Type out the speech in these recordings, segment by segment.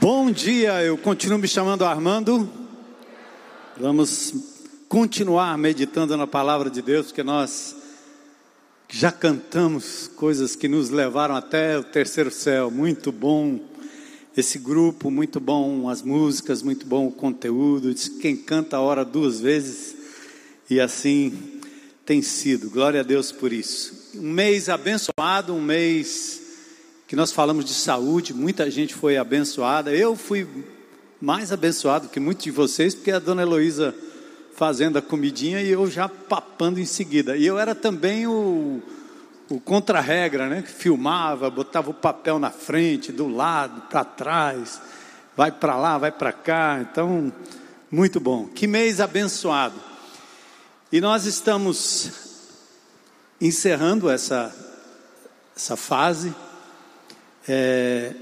Bom dia, eu continuo me chamando Armando. Vamos continuar meditando na palavra de Deus, porque nós já cantamos coisas que nos levaram até o terceiro céu. Muito bom esse grupo, muito bom as músicas, muito bom o conteúdo. Quem canta a hora duas vezes e assim tem sido. Glória a Deus por isso. Um mês abençoado, um mês que nós falamos de saúde, muita gente foi abençoada. Eu fui mais abençoado que muitos de vocês, porque a dona Heloísa fazendo a comidinha e eu já papando em seguida. E eu era também o, o contra-regra, né? Que filmava, botava o papel na frente, do lado, para trás, vai para lá, vai para cá. Então, muito bom. Que mês abençoado. E nós estamos encerrando essa, essa fase é,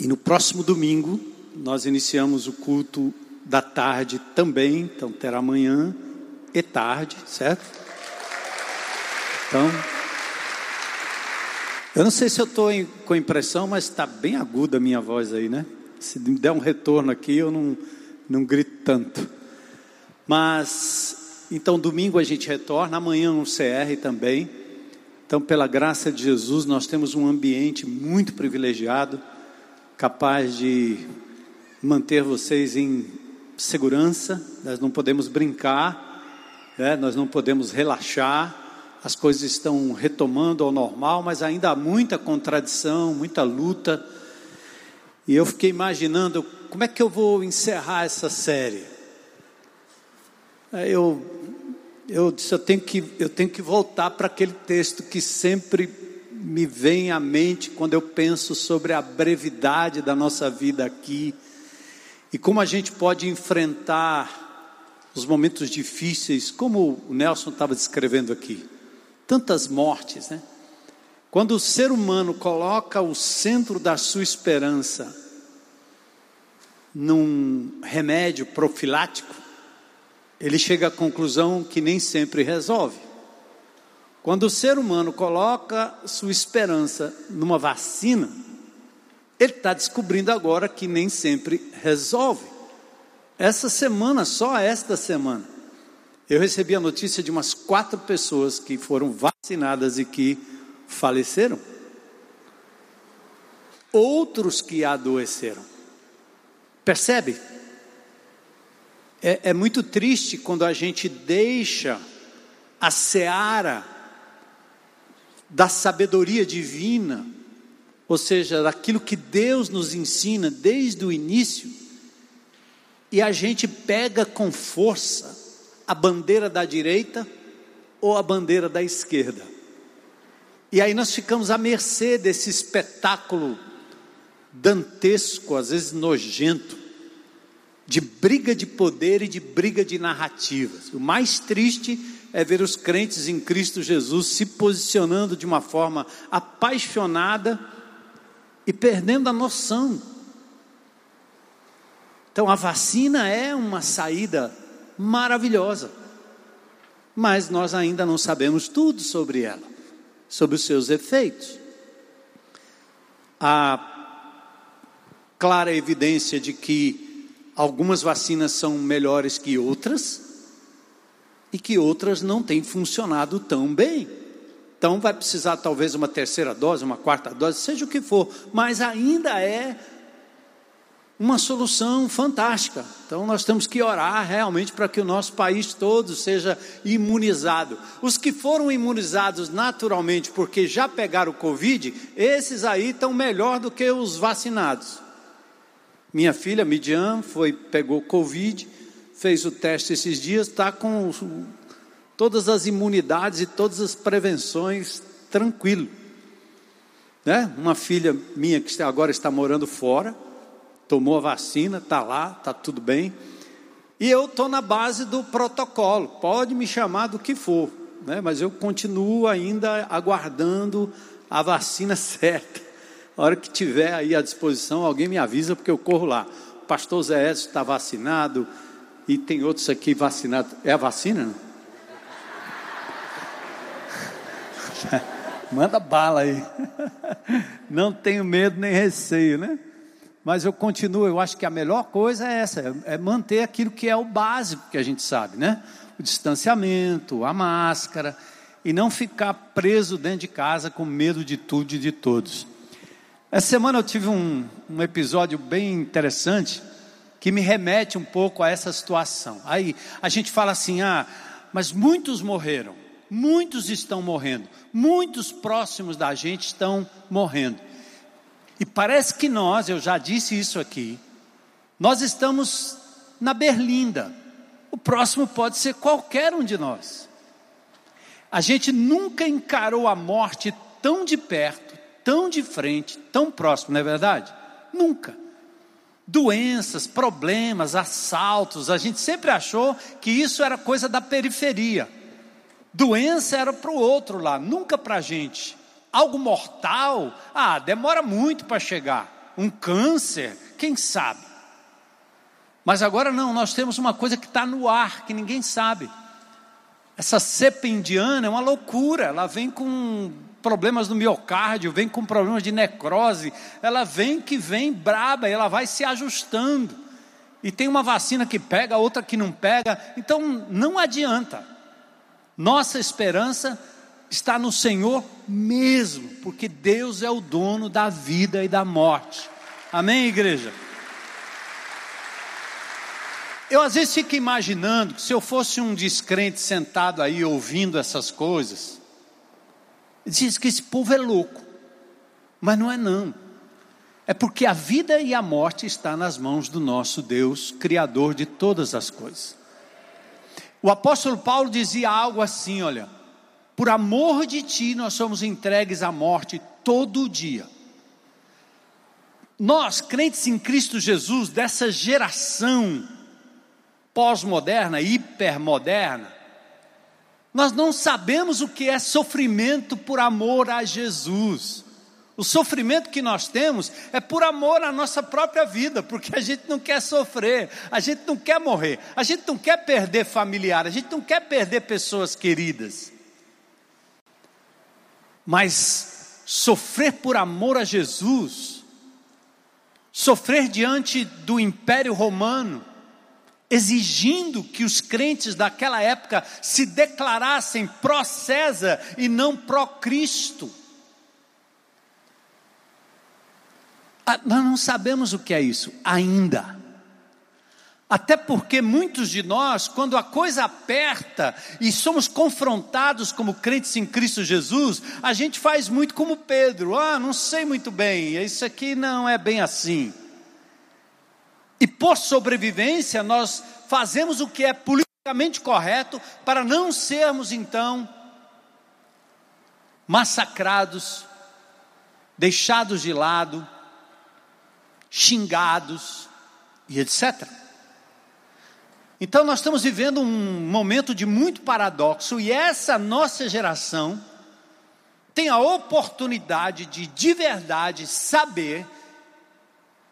e no próximo domingo, nós iniciamos o culto da tarde também, então terá manhã e tarde, certo? Então, eu não sei se eu estou com impressão, mas está bem aguda a minha voz aí, né? Se me der um retorno aqui, eu não, não grito tanto. Mas, então, domingo a gente retorna, amanhã no CR também. Então, pela graça de Jesus, nós temos um ambiente muito privilegiado, capaz de manter vocês em segurança. Nós não podemos brincar, né? nós não podemos relaxar. As coisas estão retomando ao normal, mas ainda há muita contradição, muita luta. E eu fiquei imaginando como é que eu vou encerrar essa série. Eu eu disse, eu tenho que, eu tenho que voltar para aquele texto que sempre me vem à mente quando eu penso sobre a brevidade da nossa vida aqui e como a gente pode enfrentar os momentos difíceis, como o Nelson estava descrevendo aqui. Tantas mortes, né? Quando o ser humano coloca o centro da sua esperança num remédio profilático, ele chega à conclusão que nem sempre resolve. Quando o ser humano coloca sua esperança numa vacina, ele está descobrindo agora que nem sempre resolve. Essa semana, só esta semana, eu recebi a notícia de umas quatro pessoas que foram vacinadas e que faleceram. Outros que adoeceram. Percebe? É, é muito triste quando a gente deixa a seara da sabedoria divina, ou seja, daquilo que Deus nos ensina desde o início, e a gente pega com força a bandeira da direita ou a bandeira da esquerda. E aí nós ficamos à mercê desse espetáculo dantesco, às vezes nojento, de briga de poder e de briga de narrativas. O mais triste é ver os crentes em Cristo Jesus se posicionando de uma forma apaixonada e perdendo a noção. Então a vacina é uma saída maravilhosa, mas nós ainda não sabemos tudo sobre ela, sobre os seus efeitos. Há clara evidência de que algumas vacinas são melhores que outras e que outras não têm funcionado tão bem. Então vai precisar talvez uma terceira dose, uma quarta dose, seja o que for, mas ainda é uma solução fantástica. Então nós temos que orar realmente para que o nosso país todo seja imunizado. Os que foram imunizados naturalmente porque já pegaram o Covid, esses aí estão melhor do que os vacinados. Minha filha, Midian, foi, pegou Covid, fez o teste esses dias, está com todas as imunidades e todas as prevenções tranquilo. Né? Uma filha minha que agora está morando fora, tomou a vacina, está lá, está tudo bem. E eu estou na base do protocolo, pode me chamar do que for, né? mas eu continuo ainda aguardando a vacina certa. A hora que tiver aí à disposição, alguém me avisa, porque eu corro lá. O pastor Zé Edson está vacinado e tem outros aqui vacinados. É a vacina? Manda bala aí. Não tenho medo nem receio, né? Mas eu continuo, eu acho que a melhor coisa é essa, é manter aquilo que é o básico que a gente sabe, né? O distanciamento, a máscara, e não ficar preso dentro de casa com medo de tudo e de todos. Essa semana eu tive um, um episódio bem interessante que me remete um pouco a essa situação. Aí a gente fala assim: ah, mas muitos morreram, muitos estão morrendo, muitos próximos da gente estão morrendo. E parece que nós, eu já disse isso aqui, nós estamos na berlinda. O próximo pode ser qualquer um de nós. A gente nunca encarou a morte tão de perto, tão de frente, tão próximo, não é verdade? Nunca. Doenças, problemas, assaltos, a gente sempre achou que isso era coisa da periferia. Doença era para o outro lá, nunca para a gente. Algo mortal, ah, demora muito para chegar. Um câncer, quem sabe? Mas agora não, nós temos uma coisa que está no ar, que ninguém sabe. Essa cepa indiana é uma loucura, ela vem com problemas no miocárdio, vem com problemas de necrose, ela vem que vem braba, ela vai se ajustando. E tem uma vacina que pega, outra que não pega, então não adianta. Nossa esperança está no Senhor mesmo, porque Deus é o dono da vida e da morte. Amém, igreja? Eu às vezes fico imaginando que se eu fosse um descrente sentado aí ouvindo essas coisas, diz que esse povo é louco, mas não é não. É porque a vida e a morte está nas mãos do nosso Deus, criador de todas as coisas. O apóstolo Paulo dizia algo assim, olha: por amor de ti nós somos entregues à morte todo dia. Nós, crentes em Cristo Jesus, dessa geração pós-moderna, hipermoderna, nós não sabemos o que é sofrimento por amor a Jesus. O sofrimento que nós temos é por amor à nossa própria vida, porque a gente não quer sofrer, a gente não quer morrer, a gente não quer perder familiar, a gente não quer perder pessoas queridas. Mas sofrer por amor a Jesus, sofrer diante do Império Romano, exigindo que os crentes daquela época se declarassem pró-César e não pró-Cristo. Ah, nós não sabemos o que é isso ainda. Até porque muitos de nós, quando a coisa aperta e somos confrontados como crentes em Cristo Jesus, a gente faz muito como Pedro: ah, não sei muito bem, isso aqui não é bem assim. Por sobrevivência, nós fazemos o que é politicamente correto para não sermos então massacrados, deixados de lado, xingados e etc. Então nós estamos vivendo um momento de muito paradoxo e essa nossa geração tem a oportunidade de de verdade saber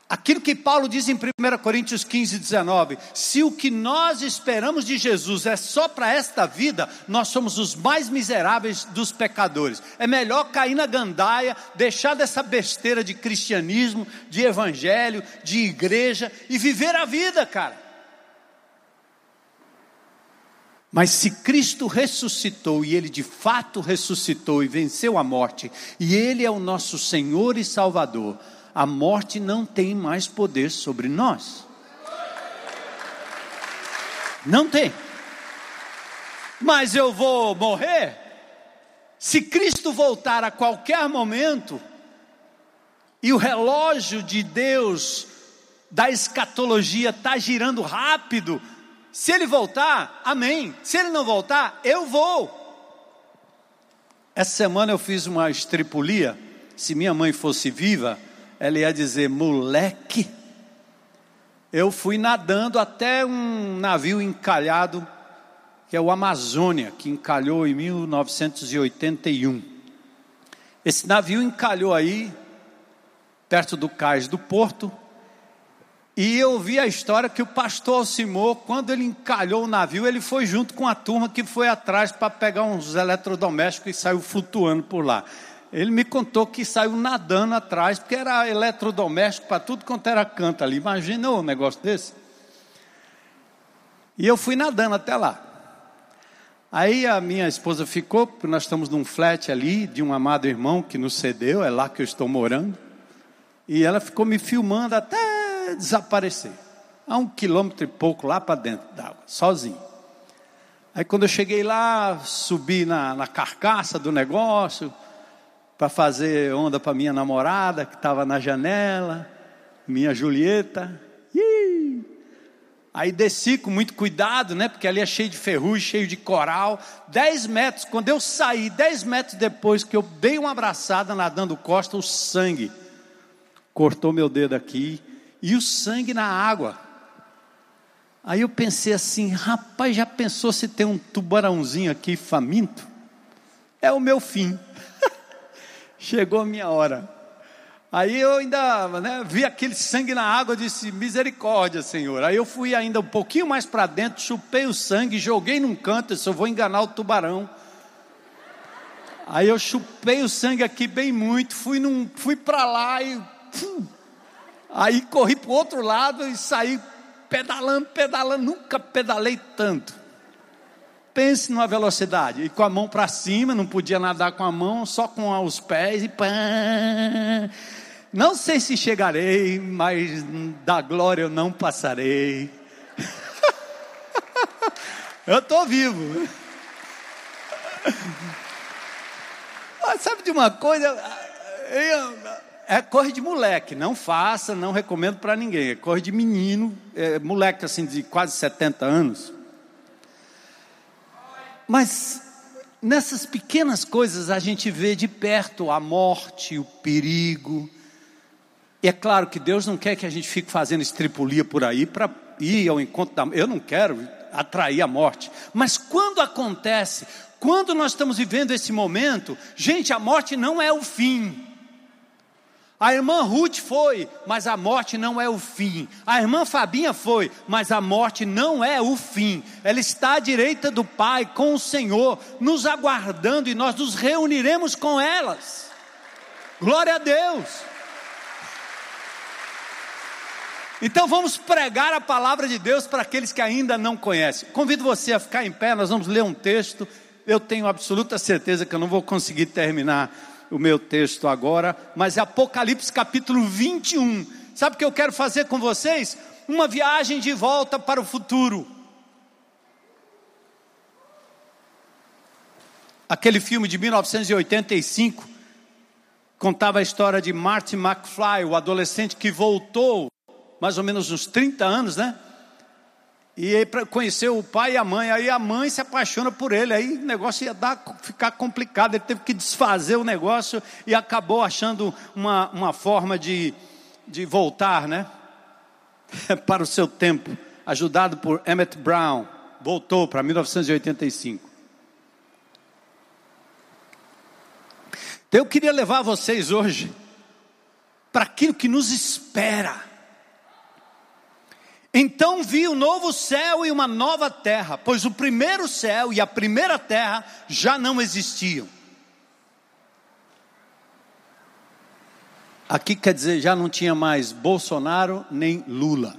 Aquilo que Paulo diz em 1 Coríntios 15, 19: se o que nós esperamos de Jesus é só para esta vida, nós somos os mais miseráveis dos pecadores. É melhor cair na gandaia, deixar dessa besteira de cristianismo, de evangelho, de igreja e viver a vida, cara. Mas se Cristo ressuscitou e Ele de fato ressuscitou e venceu a morte, e Ele é o nosso Senhor e Salvador, a morte não tem mais poder sobre nós. Não tem. Mas eu vou morrer? Se Cristo voltar a qualquer momento, e o relógio de Deus, da escatologia, está girando rápido, se ele voltar, amém. Se ele não voltar, eu vou. Essa semana eu fiz uma estripulia. Se minha mãe fosse viva, ela ia dizer: moleque. Eu fui nadando até um navio encalhado, que é o Amazônia, que encalhou em 1981. Esse navio encalhou aí, perto do cais do porto, e eu vi a história que o pastor Alcimor, quando ele encalhou o navio, ele foi junto com a turma que foi atrás para pegar uns eletrodomésticos e saiu flutuando por lá. Ele me contou que saiu nadando atrás, porque era eletrodoméstico para tudo quanto era canto ali. Imagina um negócio desse. E eu fui nadando até lá. Aí a minha esposa ficou, porque nós estamos num flat ali de um amado irmão que nos cedeu, é lá que eu estou morando. E ela ficou me filmando até desaparecer. A um quilômetro e pouco lá para dentro d'água, sozinho. Aí quando eu cheguei lá, subi na, na carcaça do negócio para fazer onda para minha namorada que estava na janela, minha Julieta. Ih! Aí desci com muito cuidado, né? Porque ali é cheio de ferrugem, cheio de coral. Dez metros, quando eu saí, dez metros depois que eu dei uma abraçada nadando costa, o sangue cortou meu dedo aqui e o sangue na água. Aí eu pensei assim, rapaz, já pensou se tem um tubarãozinho aqui faminto? É o meu fim. Chegou a minha hora. Aí eu ainda né, vi aquele sangue na água, disse misericórdia, Senhor. Aí eu fui ainda um pouquinho mais para dentro, chupei o sangue, joguei num canto, eu vou enganar o tubarão. Aí eu chupei o sangue aqui bem muito, fui, num, fui para lá e. Aí corri para o outro lado e saí pedalando, pedalando, nunca pedalei tanto. Pense numa velocidade, e com a mão para cima, não podia nadar com a mão, só com os pés e pã. Não sei se chegarei, mas da glória eu não passarei. eu estou vivo. Mas sabe de uma coisa? É corre de moleque, não faça, não recomendo para ninguém. É corre de menino, é, moleque assim de quase 70 anos. Mas nessas pequenas coisas a gente vê de perto a morte, o perigo. E é claro que Deus não quer que a gente fique fazendo estripulia por aí para ir ao encontro da. Eu não quero atrair a morte. Mas quando acontece, quando nós estamos vivendo esse momento, gente, a morte não é o fim. A irmã Ruth foi, mas a morte não é o fim. A irmã Fabinha foi, mas a morte não é o fim. Ela está à direita do Pai, com o Senhor, nos aguardando e nós nos reuniremos com elas. Glória a Deus. Então vamos pregar a palavra de Deus para aqueles que ainda não conhecem. Convido você a ficar em pé, nós vamos ler um texto. Eu tenho absoluta certeza que eu não vou conseguir terminar o meu texto agora, mas é Apocalipse capítulo 21. Sabe o que eu quero fazer com vocês? Uma viagem de volta para o futuro. Aquele filme de 1985 contava a história de Martin McFly, o adolescente que voltou mais ou menos uns 30 anos, né? E conheceu o pai e a mãe, aí a mãe se apaixona por ele, aí o negócio ia dar, ficar complicado, ele teve que desfazer o negócio e acabou achando uma, uma forma de, de voltar, né? para o seu tempo, ajudado por Emmett Brown, voltou para 1985. Então eu queria levar vocês hoje para aquilo que nos espera então vi um novo céu e uma nova terra, pois o primeiro céu e a primeira terra já não existiam. Aqui quer dizer, já não tinha mais Bolsonaro nem Lula.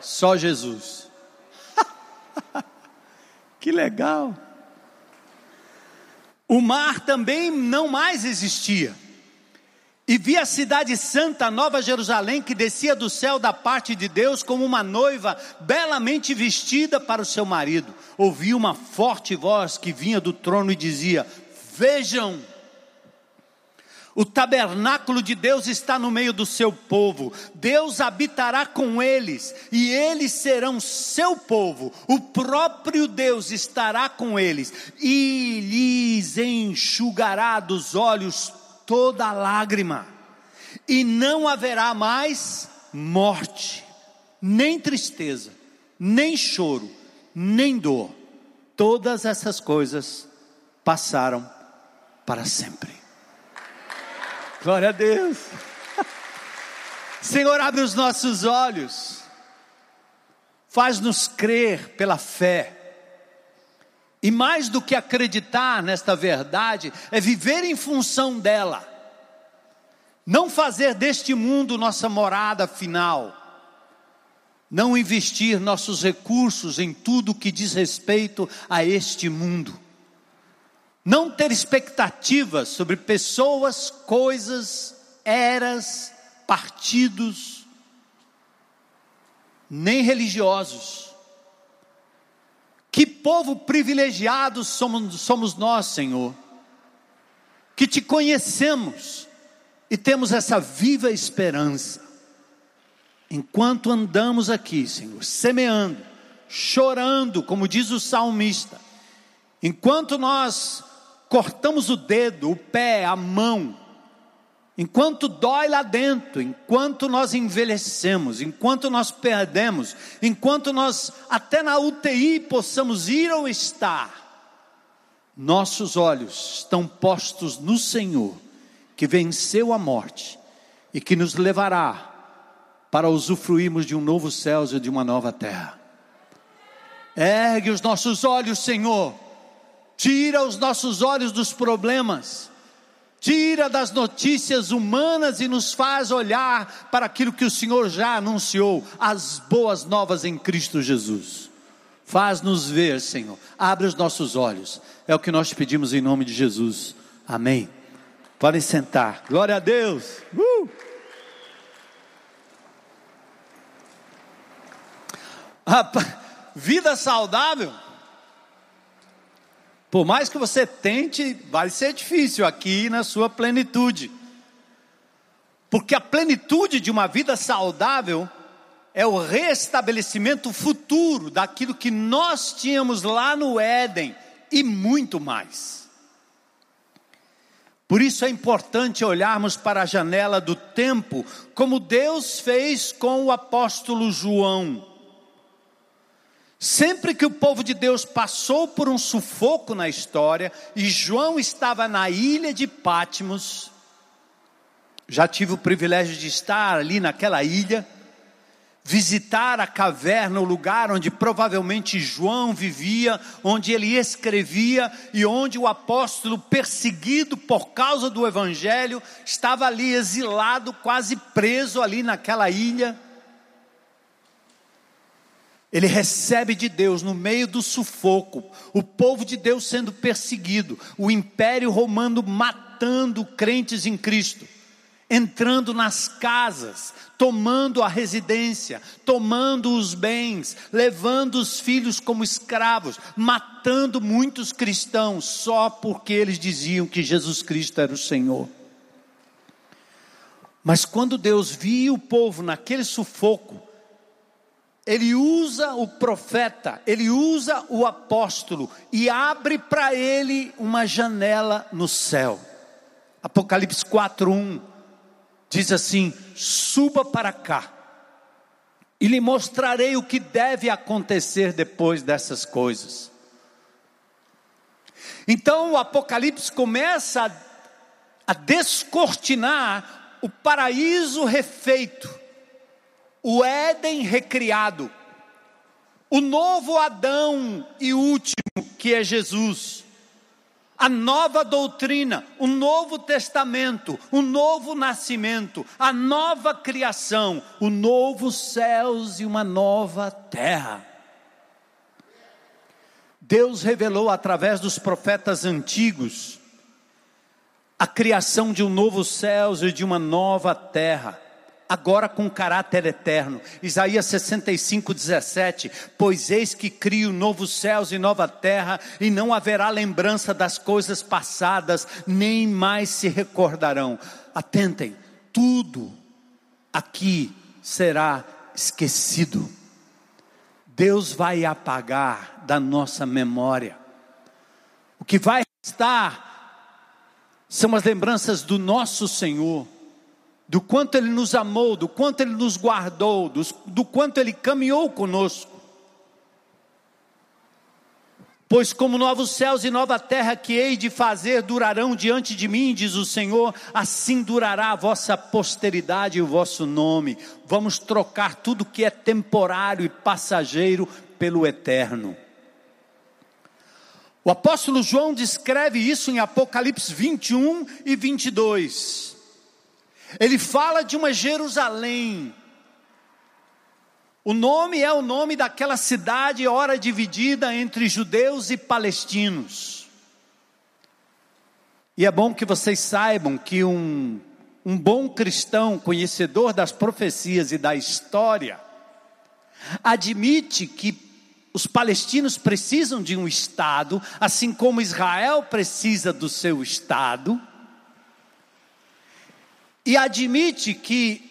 Só Jesus. que legal. O mar também não mais existia. E vi a cidade santa, Nova Jerusalém, que descia do céu da parte de Deus como uma noiva belamente vestida para o seu marido. Ouvi uma forte voz que vinha do trono e dizia: Vejam, o tabernáculo de Deus está no meio do seu povo, Deus habitará com eles, e eles serão seu povo, o próprio Deus estará com eles, e lhes enxugará dos olhos toda lágrima, e não haverá mais morte, nem tristeza, nem choro, nem dor. Todas essas coisas passaram para sempre. Glória a Deus. Senhor, abre os nossos olhos, faz-nos crer pela fé E mais do que acreditar nesta verdade, é viver em função dela. Não fazer deste mundo nossa morada final. Não investir nossos recursos em tudo que diz respeito a este mundo. Não ter expectativas sobre pessoas, coisas, eras, partidos, nem religiosos. Que povo privilegiado somos, somos nós, Senhor, que te conhecemos e temos essa viva esperança. Enquanto andamos aqui, Senhor, semeando, chorando, como diz o salmista, enquanto nós cortamos o dedo, o pé, a mão, enquanto dói lá dentro, enquanto nós envelhecemos, enquanto nós perdemos, enquanto nós até na UTI possamos ir ou estar, nossos olhos estão postos no Senhor, que venceu a morte e que nos levará para usufruirmos de um novo céu e de uma nova terra. Ergue os nossos olhos, Senhor tira os nossos olhos dos problemas, tira das notícias humanas e nos faz olhar para aquilo que o Senhor já anunciou, as boas novas em Cristo Jesus. Faz-nos ver, Senhor, abre os nossos olhos, é o que nós te pedimos em nome de Jesus. Amém. Podem sentar, glória a Deus. Uh! Rapaz, vida saudável por mais que você tente, vai ser difícil aqui na sua plenitude. Porque a plenitude de uma vida saudável é o restabelecimento futuro daquilo que nós tínhamos lá no Éden e muito mais. Por isso é importante olharmos para a janela do tempo, como Deus fez com o apóstolo João. Sempre que o povo de Deus passou por um sufoco na história, e João estava na ilha de Pátimos, já tive o privilégio de estar ali naquela ilha, visitar a caverna, o lugar onde provavelmente João vivia, onde ele escrevia e onde o apóstolo, perseguido por causa do evangelho, estava ali exilado, quase preso ali naquela ilha. Ele recebe de Deus no meio do sufoco, o povo de Deus sendo perseguido, o império romano matando crentes em Cristo, entrando nas casas, tomando a residência, tomando os bens, levando os filhos como escravos, matando muitos cristãos só porque eles diziam que Jesus Cristo era o Senhor. Mas quando Deus via o povo naquele sufoco, ele usa o profeta, ele usa o apóstolo e abre para ele uma janela no céu. Apocalipse 4:1 diz assim: "Suba para cá, e lhe mostrarei o que deve acontecer depois dessas coisas." Então o Apocalipse começa a, a descortinar o paraíso refeito o Éden recriado, o novo Adão e último, que é Jesus, a nova doutrina, o novo testamento, o novo nascimento, a nova criação, o novo céus e uma nova terra. Deus revelou através dos profetas antigos a criação de um novo céus e de uma nova terra agora com caráter eterno. Isaías 65, 17: Pois eis que crio novos céus e nova terra, e não haverá lembrança das coisas passadas, nem mais se recordarão. Atentem, tudo aqui será esquecido. Deus vai apagar da nossa memória. O que vai estar são as lembranças do nosso Senhor do quanto Ele nos amou, do quanto Ele nos guardou, do, do quanto Ele caminhou conosco. Pois como novos céus e nova terra que hei de fazer durarão diante de mim, diz o Senhor, assim durará a vossa posteridade e o vosso nome. Vamos trocar tudo que é temporário e passageiro pelo eterno. O apóstolo João descreve isso em Apocalipse 21 e 22. Ele fala de uma Jerusalém. O nome é o nome daquela cidade, ora dividida entre judeus e palestinos. E é bom que vocês saibam que um, um bom cristão, conhecedor das profecias e da história, admite que os palestinos precisam de um Estado, assim como Israel precisa do seu Estado, e admite que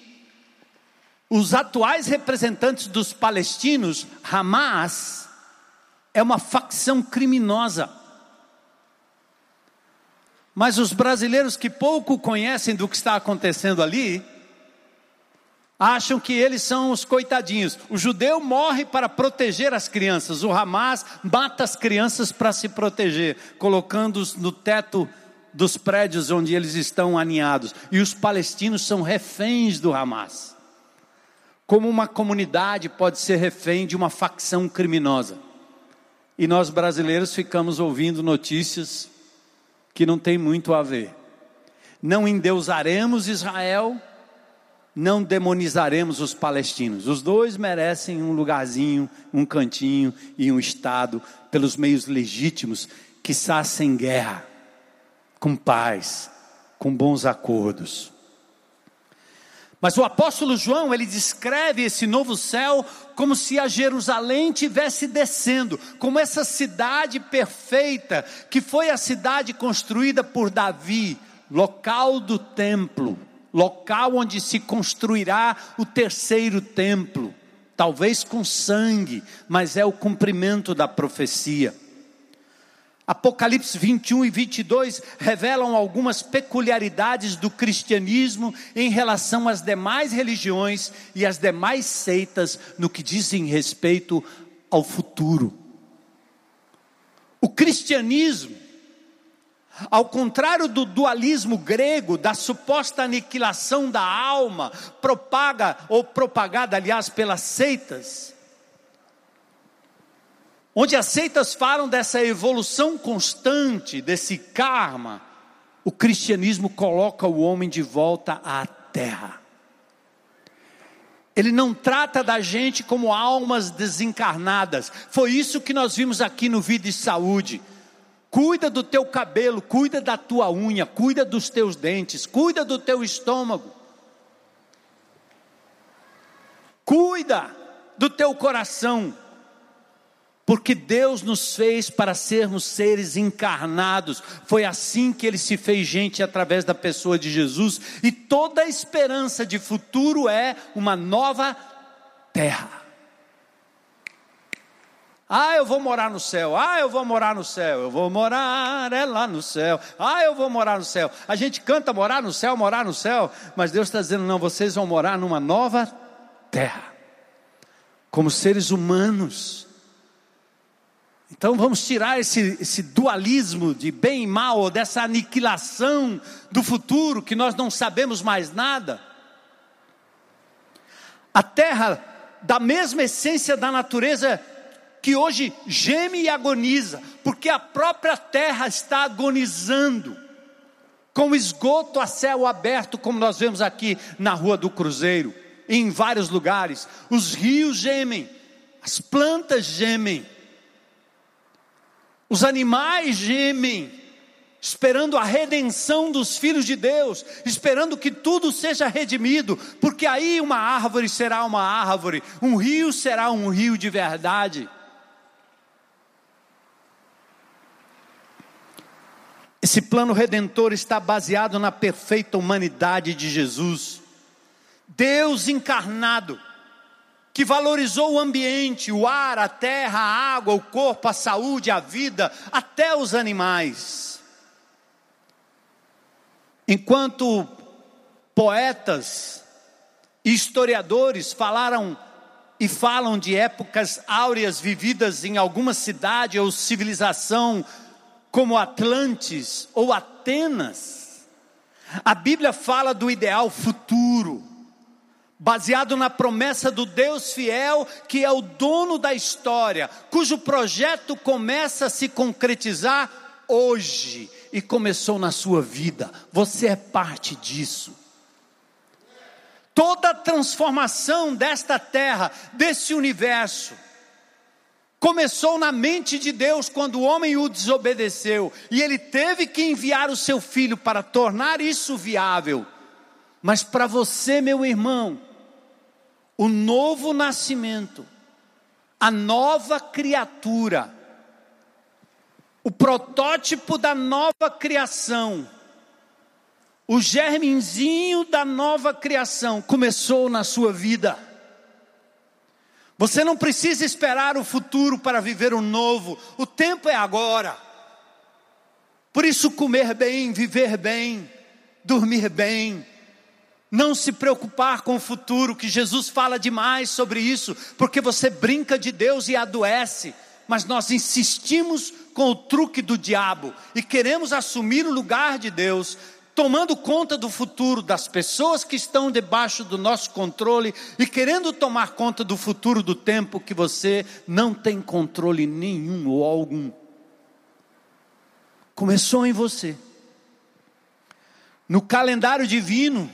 os atuais representantes dos palestinos, Hamas, é uma facção criminosa. Mas os brasileiros que pouco conhecem do que está acontecendo ali, acham que eles são os coitadinhos. O judeu morre para proteger as crianças, o Hamas mata as crianças para se proteger, colocando-os no teto dos prédios onde eles estão aninhados. E os palestinos são reféns do Hamas. Como uma comunidade pode ser refém de uma facção criminosa. E nós brasileiros ficamos ouvindo notícias que não tem muito a ver. Não endeusaremos Israel, não demonizaremos os palestinos. Os dois merecem um lugarzinho, um cantinho e um Estado, pelos meios legítimos, que sem guerra, com paz, com bons acordos. Mas o apóstolo João, ele descreve esse novo céu como se a Jerusalém tivesse descendo, como essa cidade perfeita, que foi a cidade construída por Davi, local do templo local onde se construirá o terceiro templo, talvez com sangue, mas é o cumprimento da profecia. Apocalipse 21 e 22 revelam algumas peculiaridades do cristianismo em relação às demais religiões e às demais seitas no que dizem respeito ao futuro. O cristianismo ao contrário do dualismo grego, da suposta aniquilação da alma, propaga ou propagada, aliás, pelas seitas, onde as seitas falam dessa evolução constante, desse karma, o cristianismo coloca o homem de volta à terra. Ele não trata da gente como almas desencarnadas. Foi isso que nós vimos aqui no Vida e Saúde. Cuida do teu cabelo, cuida da tua unha, cuida dos teus dentes, cuida do teu estômago. Cuida do teu coração. Porque Deus nos fez para sermos seres encarnados. Foi assim que ele se fez gente através da pessoa de Jesus, e toda a esperança de futuro é uma nova terra. Ah, eu vou morar no céu. Ah, eu vou morar no céu. Eu vou morar é lá no céu. Ah, eu vou morar no céu. A gente canta morar no céu, morar no céu. Mas Deus está dizendo: não, vocês vão morar numa nova terra. Como seres humanos. Então vamos tirar esse, esse dualismo de bem e mal, dessa aniquilação do futuro que nós não sabemos mais nada. A terra, da mesma essência da natureza, que hoje geme e agoniza, porque a própria terra está agonizando, com esgoto a céu aberto, como nós vemos aqui na Rua do Cruzeiro, em vários lugares. Os rios gemem, as plantas gemem, os animais gemem, esperando a redenção dos filhos de Deus, esperando que tudo seja redimido, porque aí uma árvore será uma árvore, um rio será um rio de verdade. Esse plano redentor está baseado na perfeita humanidade de Jesus. Deus encarnado, que valorizou o ambiente, o ar, a terra, a água, o corpo, a saúde, a vida, até os animais. Enquanto poetas e historiadores falaram e falam de épocas áureas vividas em alguma cidade ou civilização como Atlantes ou Atenas. A Bíblia fala do ideal futuro, baseado na promessa do Deus fiel, que é o dono da história, cujo projeto começa a se concretizar hoje e começou na sua vida. Você é parte disso. Toda a transformação desta terra, desse universo, começou na mente de Deus quando o homem o desobedeceu, e ele teve que enviar o seu filho para tornar isso viável. Mas para você, meu irmão, o novo nascimento, a nova criatura, o protótipo da nova criação, o germenzinho da nova criação começou na sua vida. Você não precisa esperar o futuro para viver o novo, o tempo é agora. Por isso, comer bem, viver bem, dormir bem, não se preocupar com o futuro, que Jesus fala demais sobre isso, porque você brinca de Deus e adoece, mas nós insistimos com o truque do diabo e queremos assumir o lugar de Deus, tomando conta do futuro das pessoas que estão debaixo do nosso controle e querendo tomar conta do futuro do tempo que você não tem controle nenhum ou algum. Começou em você. No calendário divino,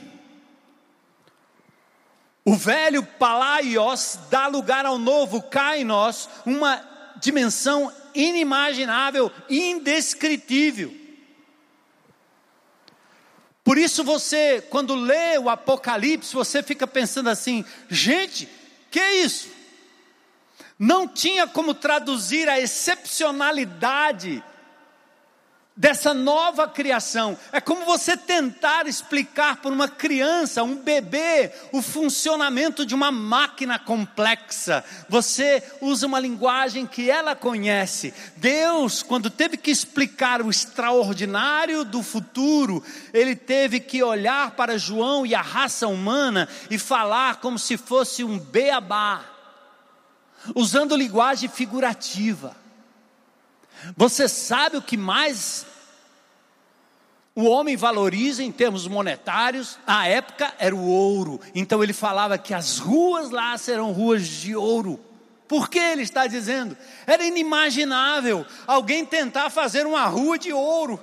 o velho Palaios dá lugar ao novo Kainos, uma dimensão inimaginável, indescritível. Por isso você, quando lê o Apocalipse, você fica pensando assim: gente, que é isso? Não tinha como traduzir a excepcionalidade dessa nova criação. É como você tentar explicar para uma criança, um bebê, o funcionamento de uma máquina complexa. Você usa uma linguagem que ela conhece. Deus, quando teve que explicar o extraordinário do futuro, ele teve que olhar para João e a raça humana e falar como se fosse um beabá, usando linguagem figurativa. Você sabe o que mais o homem valoriza em termos monetários? Na época era o ouro. Então ele falava que as ruas lá serão ruas de ouro. Por que ele está dizendo? Era inimaginável alguém tentar fazer uma rua de ouro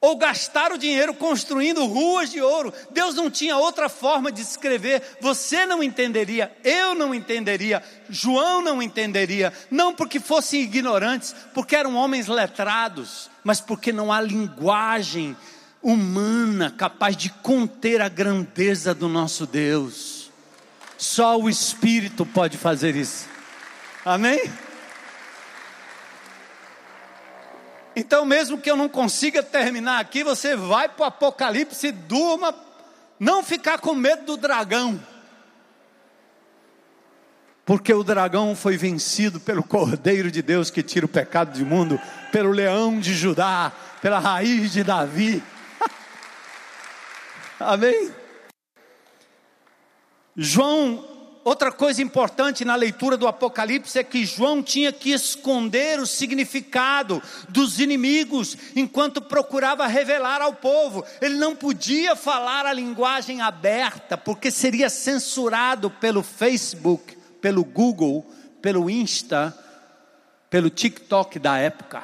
ou gastar o dinheiro construindo ruas de ouro. Deus não tinha outra forma de escrever. Você não entenderia, eu não entenderia, João não entenderia, não porque fossem ignorantes, porque eram homens letrados, mas porque não há linguagem humana capaz de conter a grandeza do nosso Deus. Só o Espírito pode fazer isso. Amém? Então, mesmo que eu não consiga terminar aqui, você vai para o Apocalipse, durma, não ficar com medo do dragão. Porque o dragão foi vencido pelo Cordeiro de Deus que tira o pecado do mundo, pelo leão de Judá, pela raiz de Davi. Amém? João Outra coisa importante na leitura do Apocalipse é que João tinha que esconder o significado dos inimigos enquanto procurava revelar ao povo. Ele não podia falar a linguagem aberta, porque seria censurado pelo Facebook, pelo Google, pelo Insta, pelo TikTok da época.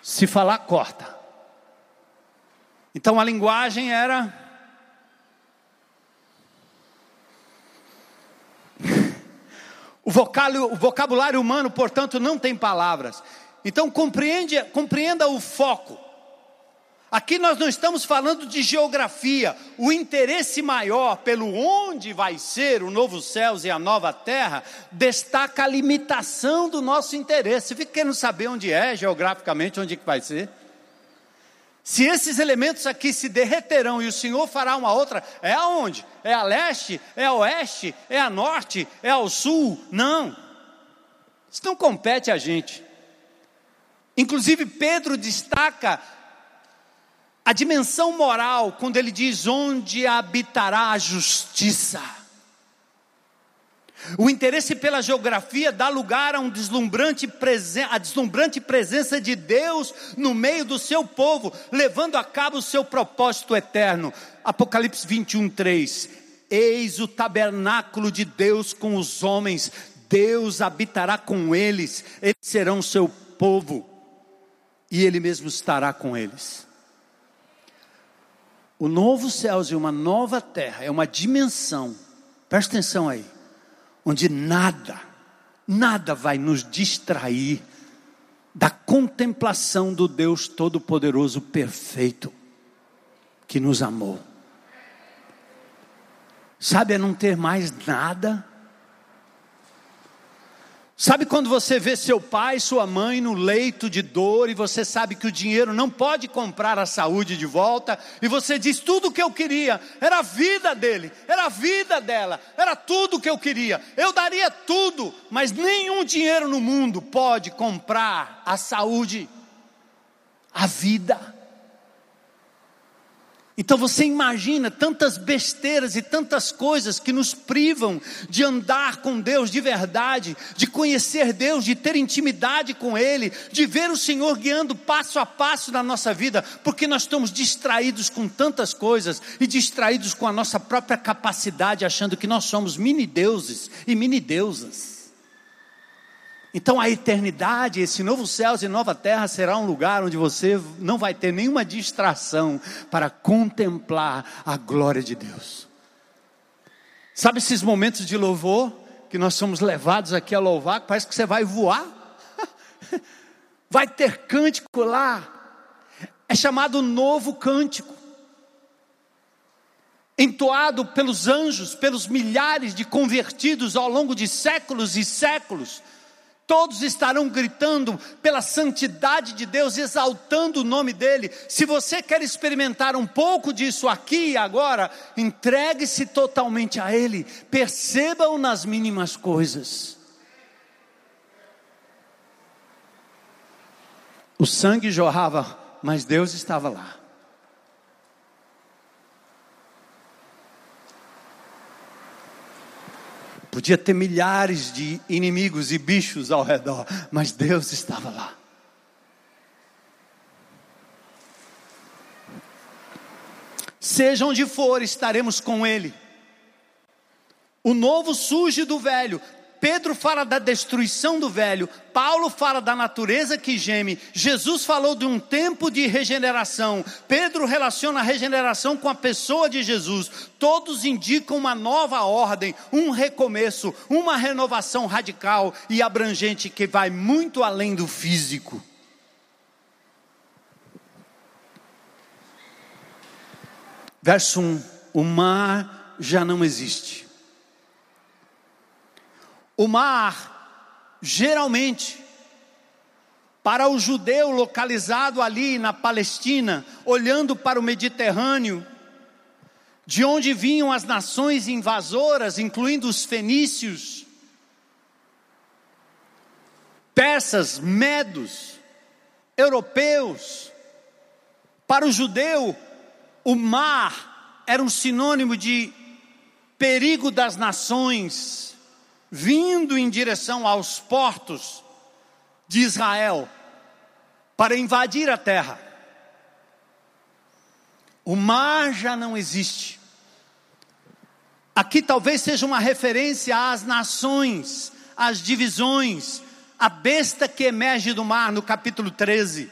Se falar, corta. Então a linguagem era O vocabulário, o vocabulário humano, portanto, não tem palavras. Então compreende, compreenda o foco. Aqui nós não estamos falando de geografia. O interesse maior pelo onde vai ser o novo céus e a nova terra destaca a limitação do nosso interesse. Fica querendo saber onde é geograficamente, onde que vai ser. Se esses elementos aqui se derreterão e o Senhor fará uma outra, é aonde? É a leste? É a oeste? É a norte? É ao sul? Não. Isso não compete a gente. Inclusive, Pedro destaca a dimensão moral quando ele diz: onde habitará a justiça. O interesse pela geografia dá lugar a um deslumbrante a deslumbrante presença de Deus no meio do seu povo, levando a cabo o seu propósito eterno. Apocalipse 21, 3. Eis o tabernáculo de Deus com os homens, Deus habitará com eles, eles serão seu povo, e Ele mesmo estará com eles. O novo céus e uma nova terra é uma dimensão, presta atenção aí onde nada, nada vai nos distrair da contemplação do Deus Todo-Poderoso perfeito que nos amou. Sabe, é não ter mais nada Sabe quando você vê seu pai, sua mãe no leito de dor e você sabe que o dinheiro não pode comprar a saúde de volta e você diz tudo o que eu queria, era a vida dele, era a vida dela, era tudo o que eu queria. Eu daria tudo, mas nenhum dinheiro no mundo pode comprar a saúde, a vida. Então você imagina tantas besteiras e tantas coisas que nos privam de andar com Deus de verdade, de conhecer Deus, de ter intimidade com Ele, de ver o Senhor guiando passo a passo na nossa vida, porque nós estamos distraídos com tantas coisas e distraídos com a nossa própria capacidade, achando que nós somos mini deuses e mini deusas. Então a eternidade, esse novo céu e nova terra será um lugar onde você não vai ter nenhuma distração para contemplar a glória de Deus. Sabe esses momentos de louvor que nós somos levados aqui a louvar, parece que você vai voar? Vai ter cântico lá. É chamado novo cântico. Entoado pelos anjos, pelos milhares de convertidos ao longo de séculos e séculos todos estarão gritando pela santidade de Deus, exaltando o nome dEle. Se você quer experimentar um pouco disso aqui e agora, entregue-se totalmente a Ele, perceba-o nas mínimas coisas. O sangue jorrava, mas Deus estava lá. Podia ter milhares de inimigos e bichos ao redor, mas Deus estava lá. Seja onde for, estaremos com Ele. O novo surge do velho, Pedro fala da destruição do velho, Paulo fala da natureza que geme, Jesus falou de um tempo de regeneração, Pedro relaciona a regeneração com a pessoa de Jesus, todos indicam uma nova ordem, um recomeço, uma renovação radical e abrangente que vai muito além do físico. Verso 1: O mar já não existe o mar, geralmente, para o judeu localizado ali na Palestina, olhando para o Mediterrâneo, de onde vinham as nações invasoras, incluindo os fenícios, persas, medos, europeus. Para o judeu, o mar era um sinônimo de perigo das nações, vindo em direção aos portos de Israel para invadir a terra. O mar já não existe. Aqui talvez seja uma referência às nações, às divisões, a besta que emerge do mar, no capítulo 13.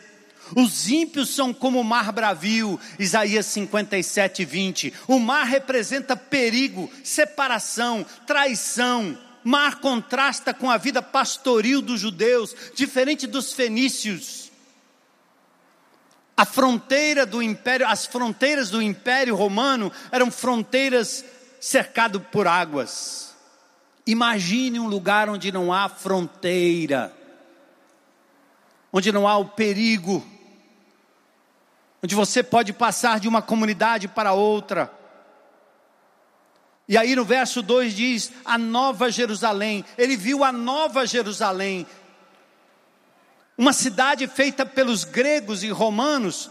Os ímpios são como o mar bravio, Isaías 57, 20. O mar representa perigo, separação, traição, mar contrasta com a vida pastoril dos judeus, diferente dos fenícios. A fronteira do império, as fronteiras do império romano eram fronteiras cercadas por águas. Imagine um lugar onde não há fronteira, onde não há o perigo, onde você pode passar de uma comunidade para outra e aí no verso 2 diz: a nova Jerusalém. Ele viu a nova Jerusalém, uma cidade feita pelos gregos e romanos.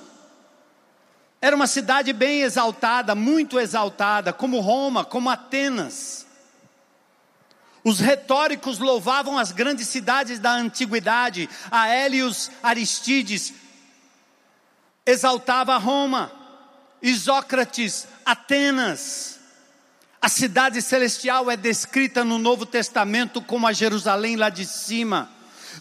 Era uma cidade bem exaltada, muito exaltada, como Roma, como Atenas. Os retóricos louvavam as grandes cidades da antiguidade. A Hélios Aristides exaltava Roma. Isócrates, Atenas. A cidade celestial é descrita no Novo Testamento como a Jerusalém lá de cima.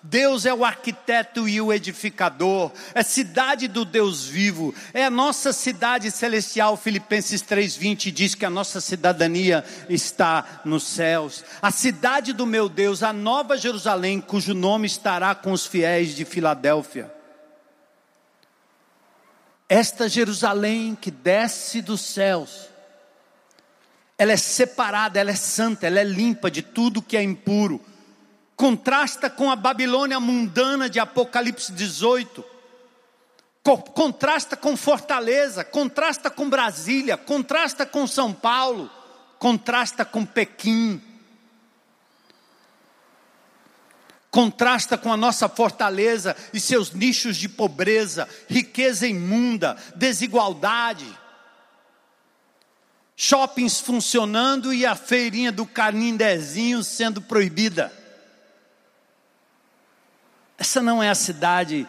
Deus é o arquiteto e o edificador, é cidade do Deus vivo, é a nossa cidade celestial. Filipenses 3:20 diz que a nossa cidadania está nos céus. A cidade do meu Deus, a nova Jerusalém, cujo nome estará com os fiéis de Filadélfia. Esta Jerusalém que desce dos céus, ela é separada, ela é santa, ela é limpa de tudo que é impuro. Contrasta com a Babilônia mundana de Apocalipse 18, contrasta com Fortaleza, contrasta com Brasília, contrasta com São Paulo, contrasta com Pequim, contrasta com a nossa fortaleza e seus nichos de pobreza, riqueza imunda, desigualdade. Shoppings funcionando e a feirinha do Canindezinho sendo proibida. Essa não é a cidade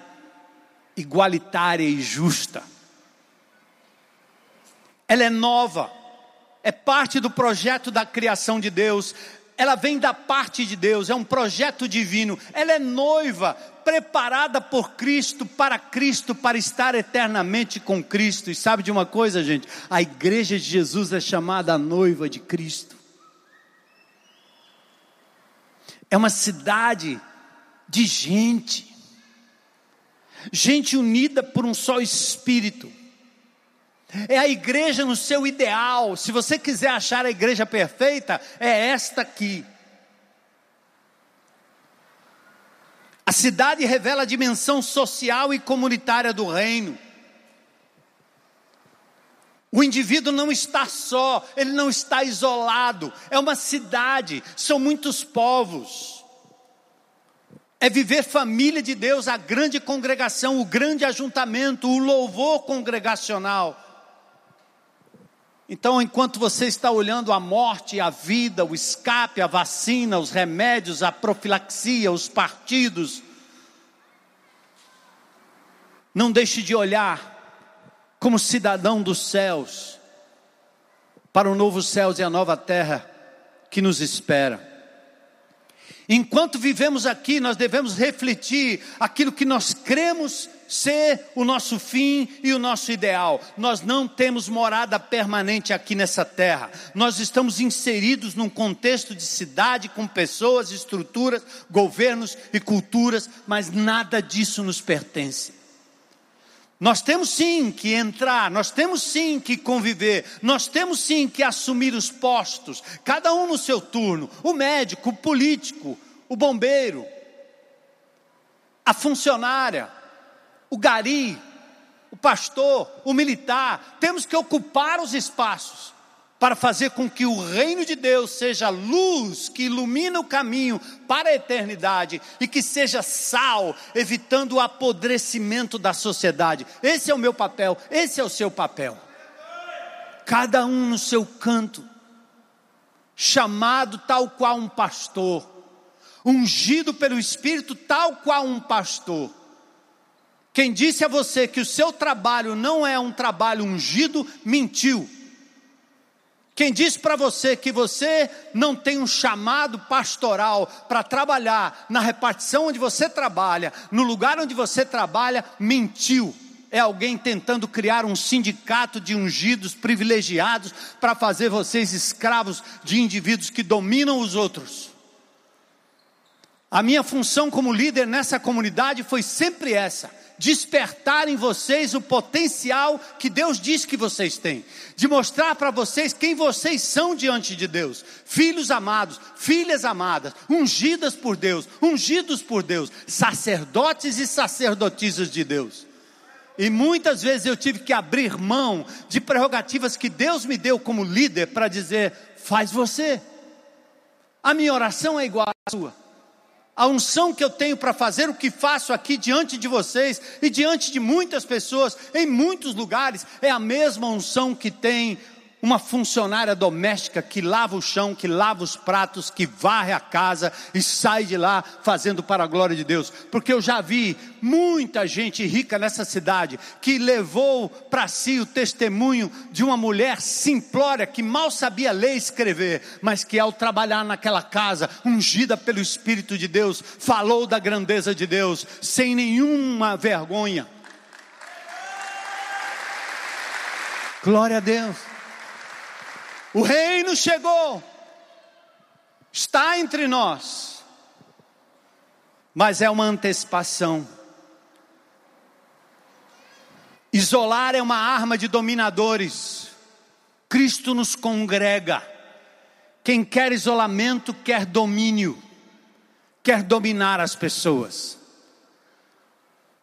igualitária e justa. Ela é nova, é parte do projeto da criação de Deus, ela vem da parte de Deus, é um projeto divino. Ela é noiva, preparada por Cristo, para Cristo, para estar eternamente com Cristo. E sabe de uma coisa, gente? A igreja de Jesus é chamada a noiva de Cristo. É uma cidade de gente, gente unida por um só espírito. É a igreja no seu ideal. Se você quiser achar a igreja perfeita, é esta aqui. A cidade revela a dimensão social e comunitária do reino. O indivíduo não está só, ele não está isolado. É uma cidade, são muitos povos é viver família de Deus, a grande congregação, o grande ajuntamento, o louvor congregacional. Então, enquanto você está olhando a morte, a vida, o escape, a vacina, os remédios, a profilaxia, os partidos, não deixe de olhar como cidadão dos céus para o novo céu e a nova terra que nos espera. Enquanto vivemos aqui, nós devemos refletir aquilo que nós cremos ser o nosso fim e o nosso ideal. Nós não temos morada permanente aqui nessa terra. Nós estamos inseridos num contexto de cidade com pessoas, estruturas, governos e culturas, mas nada disso nos pertence. Nós temos sim que entrar, nós temos sim que conviver, nós temos sim que assumir os postos, cada um no seu turno: o médico, o político, o bombeiro, a funcionária, o gari, o pastor, o militar. Temos que ocupar os espaços para fazer com que o reino de Deus seja luz que ilumina o caminho para a eternidade e que seja sal, evitando o apodrecimento da sociedade. Esse é o meu papel, esse é o seu papel. Cada um no seu canto, chamado tal qual um pastor, ungido pelo Espírito, tal qual um pastor. Quem disse a você que o seu trabalho não é um trabalho ungido, mentiu. Quem disse para você que você não tem um chamado pastoral para trabalhar na repartição onde você trabalha, no lugar onde você trabalha, mentiu. É alguém tentando criar um sindicato de ungidos privilegiados para fazer vocês escravos de indivíduos que dominam os outros. A minha função como líder nessa comunidade foi sempre essa: despertar em vocês o potencial que Deus diz que vocês têm, de mostrar para vocês quem vocês são diante de Deus, filhos amados, filhas amadas, ungidas por Deus, ungidos por Deus, sacerdotes e sacerdotisas de Deus. E muitas vezes eu tive que abrir mão de prerrogativas que Deus me deu como líder para dizer: faz você. A minha oração é igual à sua a unção que eu tenho para fazer o que faço aqui diante de vocês e diante de muitas pessoas, em muitos lugares, é a mesma unção que tem uma funcionária doméstica que lava o chão, que lava os pratos, que varre a casa e sai de lá fazendo para a glória de Deus. Porque eu já vi muita gente rica nessa cidade que levou para si o testemunho de uma mulher simplória que mal sabia ler e escrever, mas que ao trabalhar naquela casa, ungida pelo Espírito de Deus, falou da grandeza de Deus sem nenhuma vergonha. Glória a Deus. O reino chegou, está entre nós, mas é uma antecipação. Isolar é uma arma de dominadores. Cristo nos congrega. Quem quer isolamento quer domínio, quer dominar as pessoas.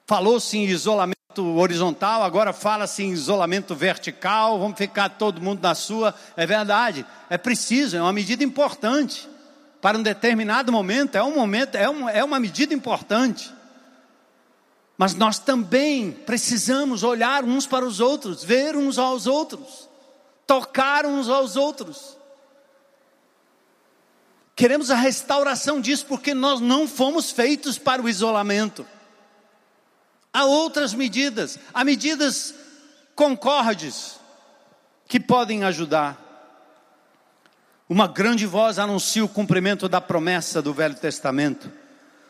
Falou-se em isolamento horizontal, agora fala-se em isolamento vertical, vamos ficar todo mundo na sua. É verdade, é preciso, é uma medida importante. Para um determinado momento, é um momento, é, um, é uma medida importante. Mas nós também precisamos olhar uns para os outros, ver uns aos outros, tocar uns aos outros. Queremos a restauração disso porque nós não fomos feitos para o isolamento. Há outras medidas, há medidas concordes que podem ajudar. Uma grande voz anuncia o cumprimento da promessa do Velho Testamento.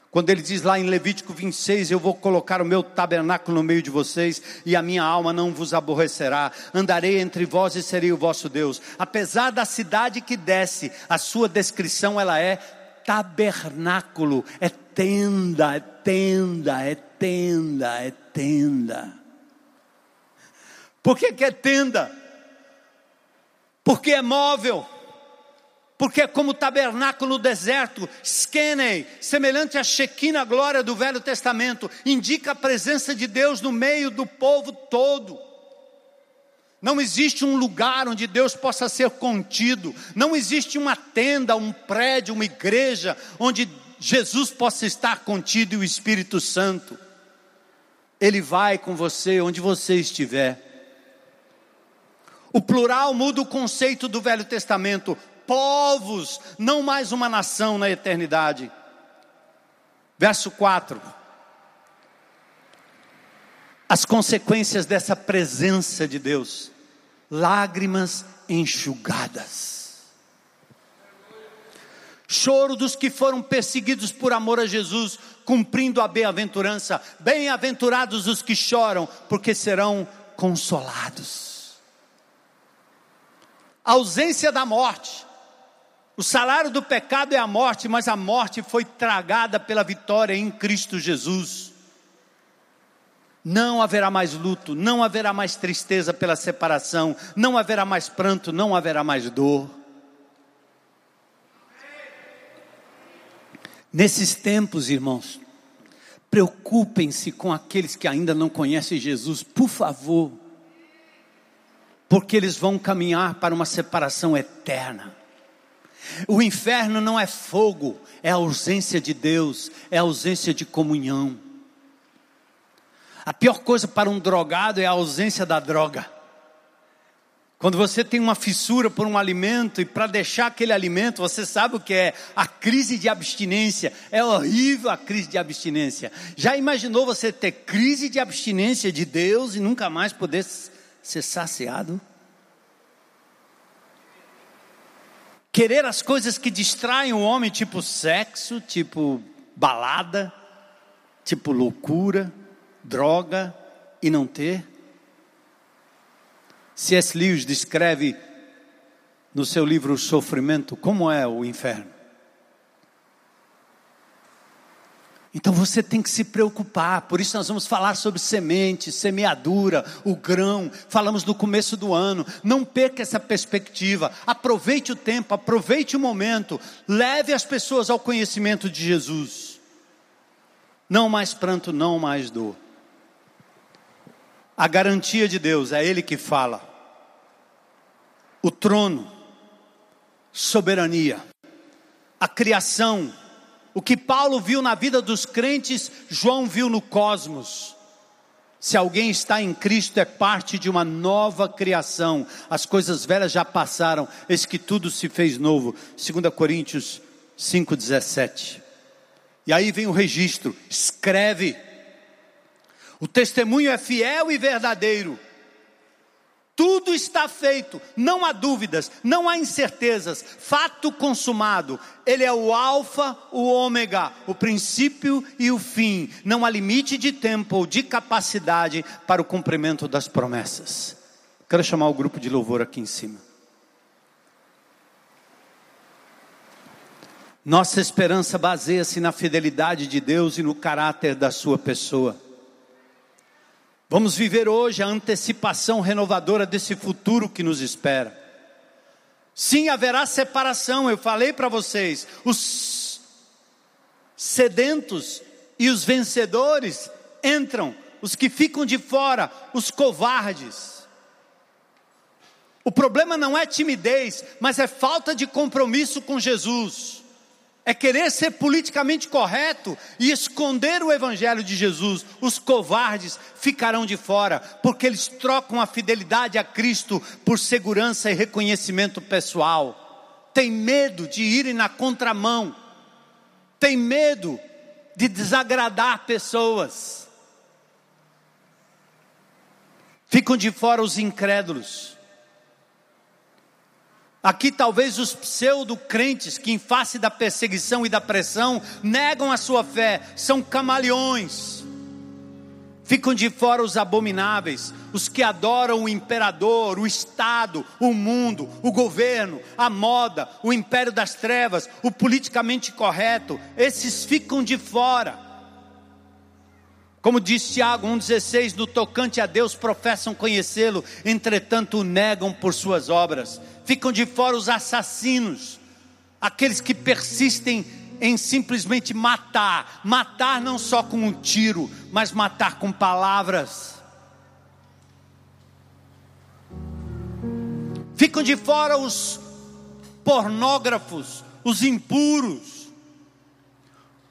Quando ele diz lá em Levítico 26: Eu vou colocar o meu tabernáculo no meio de vocês, e a minha alma não vos aborrecerá. Andarei entre vós e serei o vosso Deus. Apesar da cidade que desce, a sua descrição ela é tabernáculo, é tenda, é tenda, é tenda, é tenda. Por que, que é tenda? Porque é móvel. Porque é como o tabernáculo no deserto, Skenei, semelhante à Shekinah glória do Velho Testamento, indica a presença de Deus no meio do povo todo. Não existe um lugar onde Deus possa ser contido, não existe uma tenda, um prédio, uma igreja onde Jesus possa estar contido e o Espírito Santo. Ele vai com você onde você estiver. O plural muda o conceito do Velho Testamento. Povos, não mais uma nação na eternidade. Verso 4. As consequências dessa presença de Deus: lágrimas enxugadas choro dos que foram perseguidos por amor a Jesus, cumprindo a bem-aventurança. Bem-aventurados os que choram, porque serão consolados. A ausência da morte. O salário do pecado é a morte, mas a morte foi tragada pela vitória em Cristo Jesus. Não haverá mais luto, não haverá mais tristeza pela separação, não haverá mais pranto, não haverá mais dor. Nesses tempos, irmãos, preocupem-se com aqueles que ainda não conhecem Jesus, por favor, porque eles vão caminhar para uma separação eterna. O inferno não é fogo, é ausência de Deus, é ausência de comunhão. A pior coisa para um drogado é a ausência da droga. Quando você tem uma fissura por um alimento e para deixar aquele alimento, você sabe o que é a crise de abstinência. É horrível a crise de abstinência. Já imaginou você ter crise de abstinência de Deus e nunca mais poder ser saciado? Querer as coisas que distraem o homem, tipo sexo, tipo balada, tipo loucura, droga, e não ter? C.S. Lewis descreve no seu livro O Sofrimento como é o inferno. Então você tem que se preocupar, por isso nós vamos falar sobre semente, semeadura, o grão, falamos no começo do ano. Não perca essa perspectiva, aproveite o tempo, aproveite o momento, leve as pessoas ao conhecimento de Jesus. Não mais pranto, não mais dor. A garantia de Deus, é Ele que fala. O trono, soberania, a criação, o que Paulo viu na vida dos crentes, João viu no cosmos. Se alguém está em Cristo, é parte de uma nova criação. As coisas velhas já passaram, eis que tudo se fez novo. 2 Coríntios 5,17. E aí vem o registro: escreve. O testemunho é fiel e verdadeiro. Tudo está feito, não há dúvidas, não há incertezas, fato consumado. Ele é o Alfa, o Ômega, o princípio e o fim. Não há limite de tempo ou de capacidade para o cumprimento das promessas. Quero chamar o grupo de louvor aqui em cima. Nossa esperança baseia-se na fidelidade de Deus e no caráter da Sua pessoa. Vamos viver hoje a antecipação renovadora desse futuro que nos espera. Sim, haverá separação, eu falei para vocês. Os sedentos e os vencedores entram, os que ficam de fora, os covardes. O problema não é timidez, mas é falta de compromisso com Jesus é querer ser politicamente correto e esconder o Evangelho de Jesus. Os covardes ficarão de fora, porque eles trocam a fidelidade a Cristo por segurança e reconhecimento pessoal. Tem medo de irem na contramão, tem medo de desagradar pessoas. Ficam de fora os incrédulos. Aqui talvez os pseudo-crentes que, em face da perseguição e da pressão, negam a sua fé, são camaleões. Ficam de fora os abomináveis, os que adoram o imperador, o Estado, o mundo, o governo, a moda, o império das trevas, o politicamente correto, esses ficam de fora. Como diz Tiago 1,16, no tocante a Deus professam conhecê-lo, entretanto o negam por suas obras. Ficam de fora os assassinos, aqueles que persistem em simplesmente matar, matar não só com um tiro, mas matar com palavras. Ficam de fora os pornógrafos, os impuros,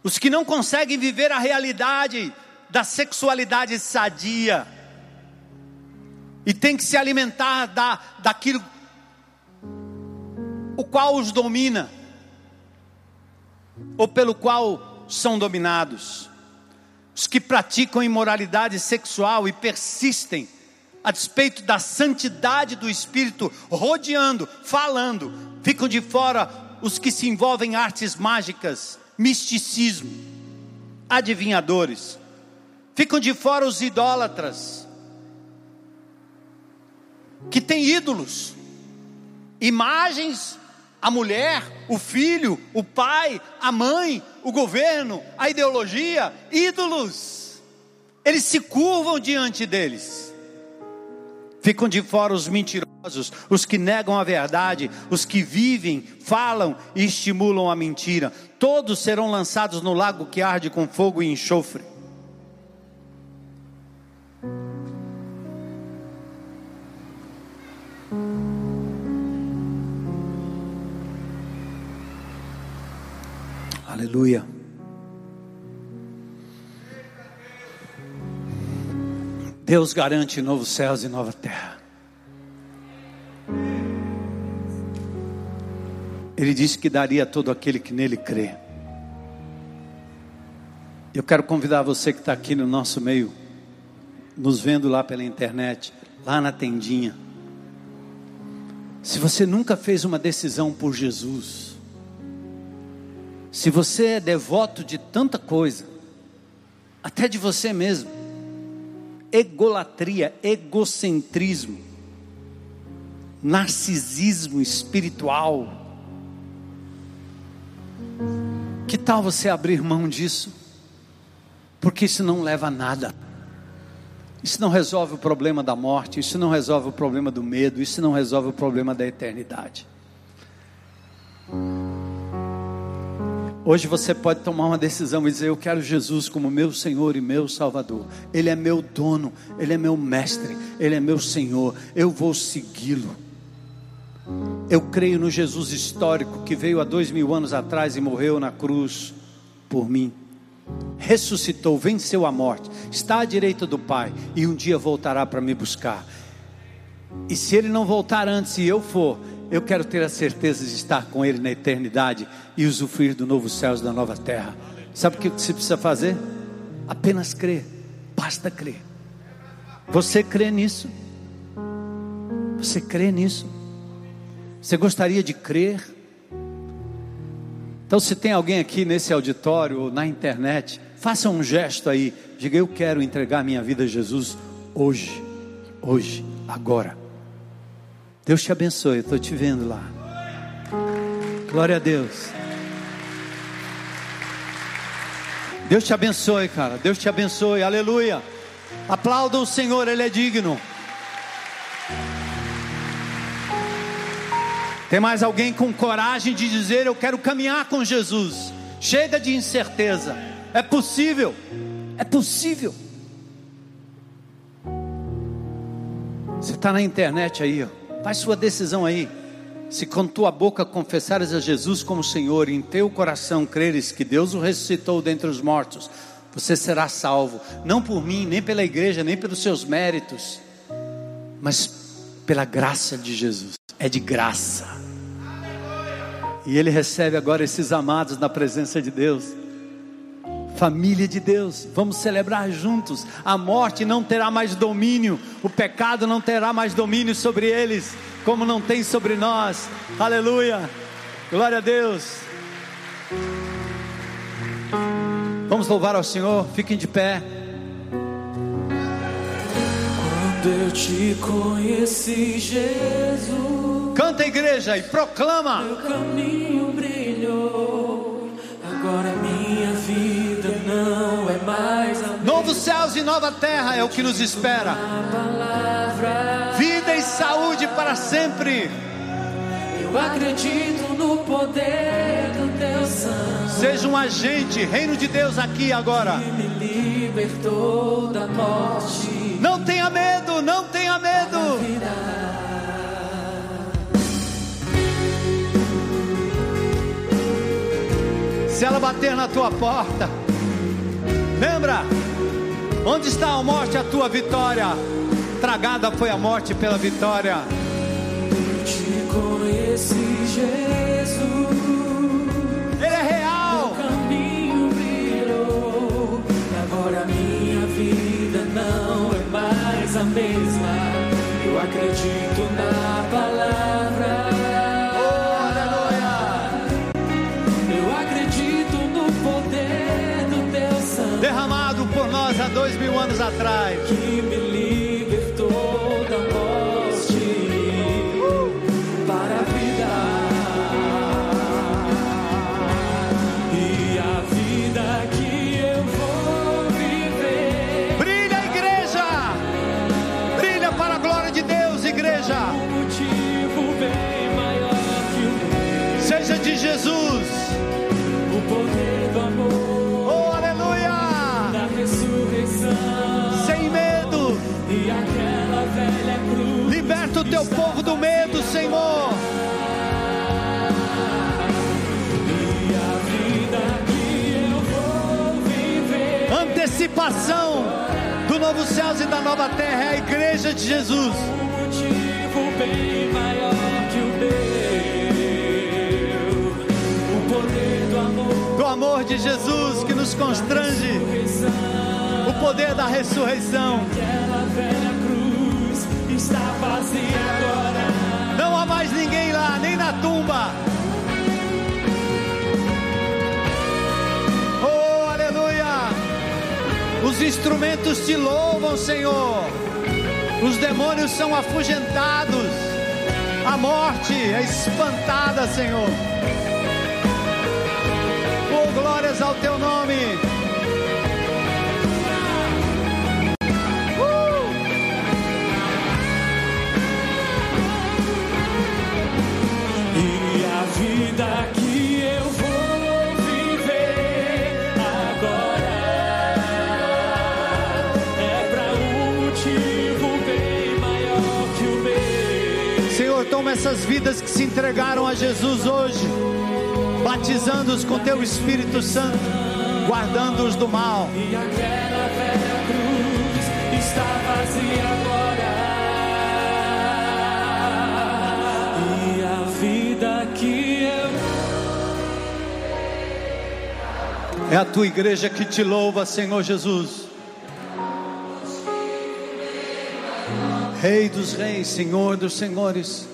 os que não conseguem viver a realidade da sexualidade sadia e tem que se alimentar da, daquilo o qual os domina, ou pelo qual são dominados. Os que praticam imoralidade sexual e persistem, a despeito da santidade do Espírito, rodeando, falando, ficam de fora os que se envolvem em artes mágicas, misticismo, adivinhadores, ficam de fora os idólatras, que têm ídolos, imagens a mulher, o filho, o pai, a mãe, o governo, a ideologia, ídolos. Eles se curvam diante deles. Ficam de fora os mentirosos, os que negam a verdade, os que vivem, falam e estimulam a mentira. Todos serão lançados no lago que arde com fogo e enxofre. Aleluia. Deus garante novos céus e nova terra. Ele disse que daria a todo aquele que nele crê. Eu quero convidar você que está aqui no nosso meio, nos vendo lá pela internet, lá na tendinha. Se você nunca fez uma decisão por Jesus, se você é devoto de tanta coisa, até de você mesmo, egolatria, egocentrismo, narcisismo espiritual, que tal você abrir mão disso? Porque isso não leva a nada. Isso não resolve o problema da morte, isso não resolve o problema do medo, isso não resolve o problema da eternidade. Hoje você pode tomar uma decisão e dizer: Eu quero Jesus como meu Senhor e meu Salvador. Ele é meu dono, Ele é meu mestre, Ele é meu Senhor. Eu vou segui-lo. Eu creio no Jesus histórico que veio há dois mil anos atrás e morreu na cruz por mim. ressuscitou, venceu a morte, está à direita do Pai e um dia voltará para me buscar. E se ele não voltar antes e eu for, eu quero ter a certeza de estar com ele na eternidade e usufruir do novo céu e da nova terra. Sabe o que você precisa fazer? Apenas crer, basta crer. Você crê nisso? Você crê nisso? Você gostaria de crer? Então, se tem alguém aqui nesse auditório ou na internet, faça um gesto aí, diga: Eu quero entregar minha vida a Jesus hoje, hoje, agora. Deus te abençoe, estou te vendo lá. Glória a Deus. Deus te abençoe, cara. Deus te abençoe. Aleluia. Aplauda o Senhor, Ele é digno. Tem mais alguém com coragem de dizer: Eu quero caminhar com Jesus? Chega de incerteza. É possível. É possível. Você está na internet aí, ó. Faz sua decisão aí. Se com tua boca confessares a Jesus como Senhor e em teu coração creres que Deus o ressuscitou dentre os mortos, você será salvo, não por mim, nem pela igreja, nem pelos seus méritos, mas pela graça de Jesus. É de graça. E ele recebe agora esses amados na presença de Deus. Família de Deus, vamos celebrar juntos. A morte não terá mais domínio, o pecado não terá mais domínio sobre eles, como não tem sobre nós. Aleluia, glória a Deus. Vamos louvar ao Senhor, fiquem de pé. Quando eu te conheci, Jesus. Canta, igreja, e proclama. Meu caminho brilhou. Agora minha vida não é mais Novos céus e nova terra é o que nos espera. Vida e saúde para sempre. Eu acredito no poder do teu sangue Seja um agente, reino de Deus aqui agora. que me libertou da morte. Não tenha medo, não tenha medo. Se ela bater na tua porta, lembra? Onde está a morte, a tua vitória? Tragada foi a morte pela vitória. Eu te conheci, Jesus. Ele é real. caminho brilhou. E agora minha vida não é mais a mesma. Eu acredito na palavra. Atrás. Teu povo do medo, Senhor. Antecipação do novo céus e da nova terra é a igreja de Jesus. Do amor, de Jesus que nos constrange. O poder da ressurreição. Tumba. Oh, aleluia! Os instrumentos te louvam, Senhor. Os demônios são afugentados. A morte é espantada, Senhor. Oh, glórias ao teu nome. Essas vidas que se entregaram a Jesus hoje, batizando-os com teu Espírito Santo. guardando-os do mal. E aquela velha cruz está vazia agora. E a vida que É a tua igreja que te louva, Senhor Jesus. Rei dos reis, Senhor dos senhores.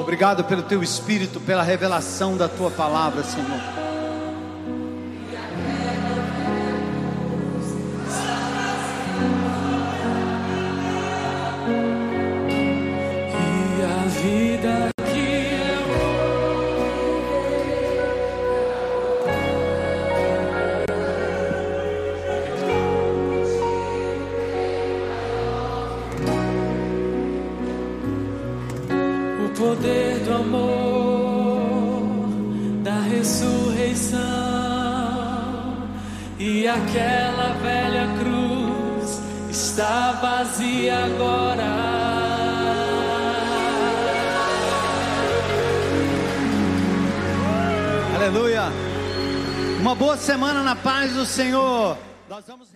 Obrigado pelo teu espírito, pela revelação da tua palavra, Senhor. Semana na paz do Senhor. Nós vamos